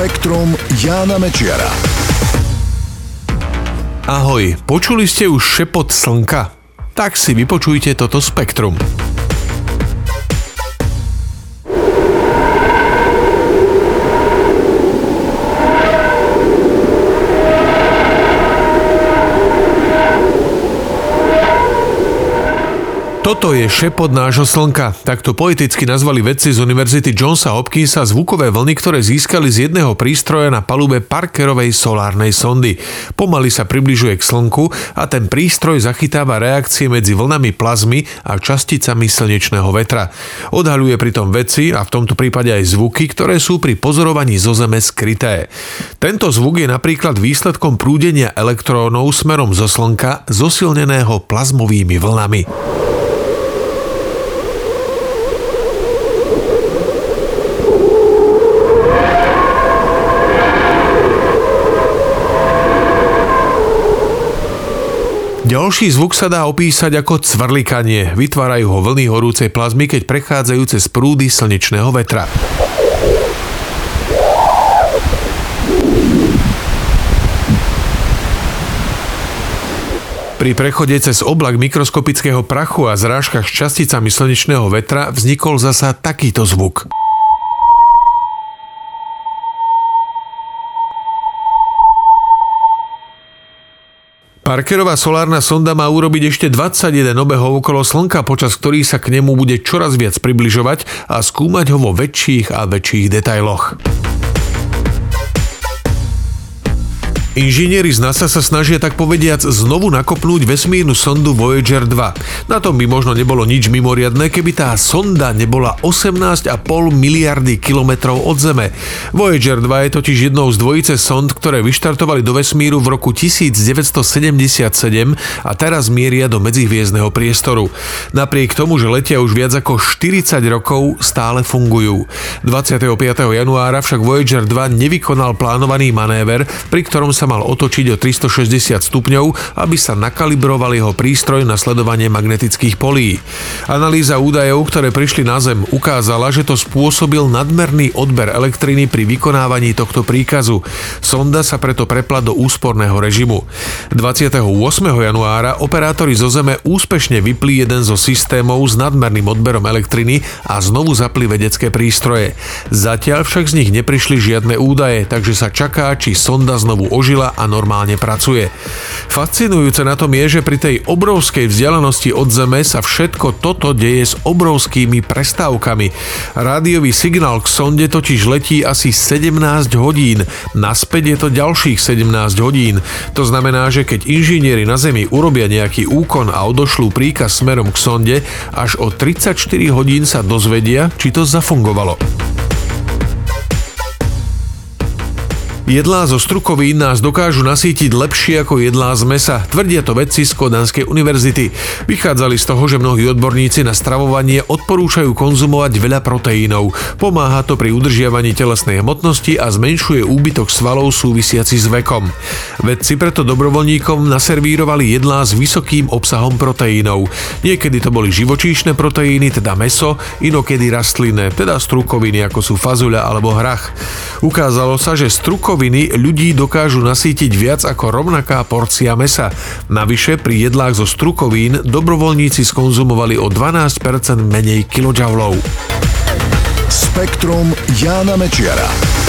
Spektrum Jána Mečiara. Ahoj, počuli ste už šepot slnka? Tak si vypočujte toto spektrum. Toto je šepot nášho slnka. Takto poeticky nazvali vedci z Univerzity Johnsa Hopkinsa zvukové vlny, ktoré získali z jedného prístroja na palube Parkerovej solárnej sondy. Pomaly sa približuje k slnku a ten prístroj zachytáva reakcie medzi vlnami plazmy a časticami slnečného vetra. Odhaľuje pritom veci a v tomto prípade aj zvuky, ktoré sú pri pozorovaní zo Zeme skryté. Tento zvuk je napríklad výsledkom prúdenia elektrónov smerom zo slnka zosilneného plazmovými vlnami. Ďalší zvuk sa dá opísať ako cvrlikanie. Vytvárajú ho vlny horúcej plazmy, keď prechádzajú cez prúdy slnečného vetra. Pri prechode cez oblak mikroskopického prachu a zrážkach s časticami slnečného vetra vznikol zasa takýto zvuk. Parkerová solárna sonda má urobiť ešte 21 obehov okolo Slnka, počas ktorých sa k nemu bude čoraz viac približovať a skúmať ho vo väčších a väčších detailoch. Inžinieri z NASA sa snažia tak povediac znovu nakopnúť vesmírnu sondu Voyager 2. Na tom by možno nebolo nič mimoriadné, keby tá sonda nebola 18,5 miliardy kilometrov od Zeme. Voyager 2 je totiž jednou z dvojice sond, ktoré vyštartovali do vesmíru v roku 1977 a teraz mieria do medzihviezdneho priestoru. Napriek tomu, že letia už viac ako 40 rokov, stále fungujú. 25. januára však Voyager 2 nevykonal plánovaný manéver, pri ktorom sa mal otočiť o 360 stupňov, aby sa nakalibroval jeho prístroj na sledovanie magnetických polí. Analýza údajov, ktoré prišli na Zem, ukázala, že to spôsobil nadmerný odber elektriny pri vykonávaní tohto príkazu. Sonda sa preto prepla do úsporného režimu. 28. januára operátori zo Zeme úspešne vypli jeden zo systémov s nadmerným odberom elektriny a znovu zapli vedecké prístroje. Zatiaľ však z nich neprišli žiadne údaje, takže sa čaká, či sonda znovu ožije zložila a normálne pracuje. Fascinujúce na tom je, že pri tej obrovskej vzdialenosti od Zeme sa všetko toto deje s obrovskými prestávkami. Rádiový signál k sonde totiž letí asi 17 hodín, naspäť je to ďalších 17 hodín. To znamená, že keď inžinieri na Zemi urobia nejaký úkon a odošlú príkaz smerom k sonde, až o 34 hodín sa dozvedia, či to zafungovalo. Jedlá zo strukovín nás dokážu nasítiť lepšie ako jedlá z mesa, tvrdia to vedci z Kodanskej univerzity. Vychádzali z toho, že mnohí odborníci na stravovanie odporúčajú konzumovať veľa proteínov. Pomáha to pri udržiavaní telesnej hmotnosti a zmenšuje úbytok svalov súvisiaci s vekom. Vedci preto dobrovoľníkom naservírovali jedlá s vysokým obsahom proteínov. Niekedy to boli živočíšne proteíny, teda meso, inokedy rastlinné, teda strukoviny ako sú fazuľa alebo hrach. Ukázalo sa, že strukoviny rakoviny ľudí dokážu nasýtiť viac ako rovnaká porcia mesa. Navyše pri jedlách zo strukovín dobrovoľníci skonzumovali o 12% menej kilojoulov. Spektrum Jána Mečiara.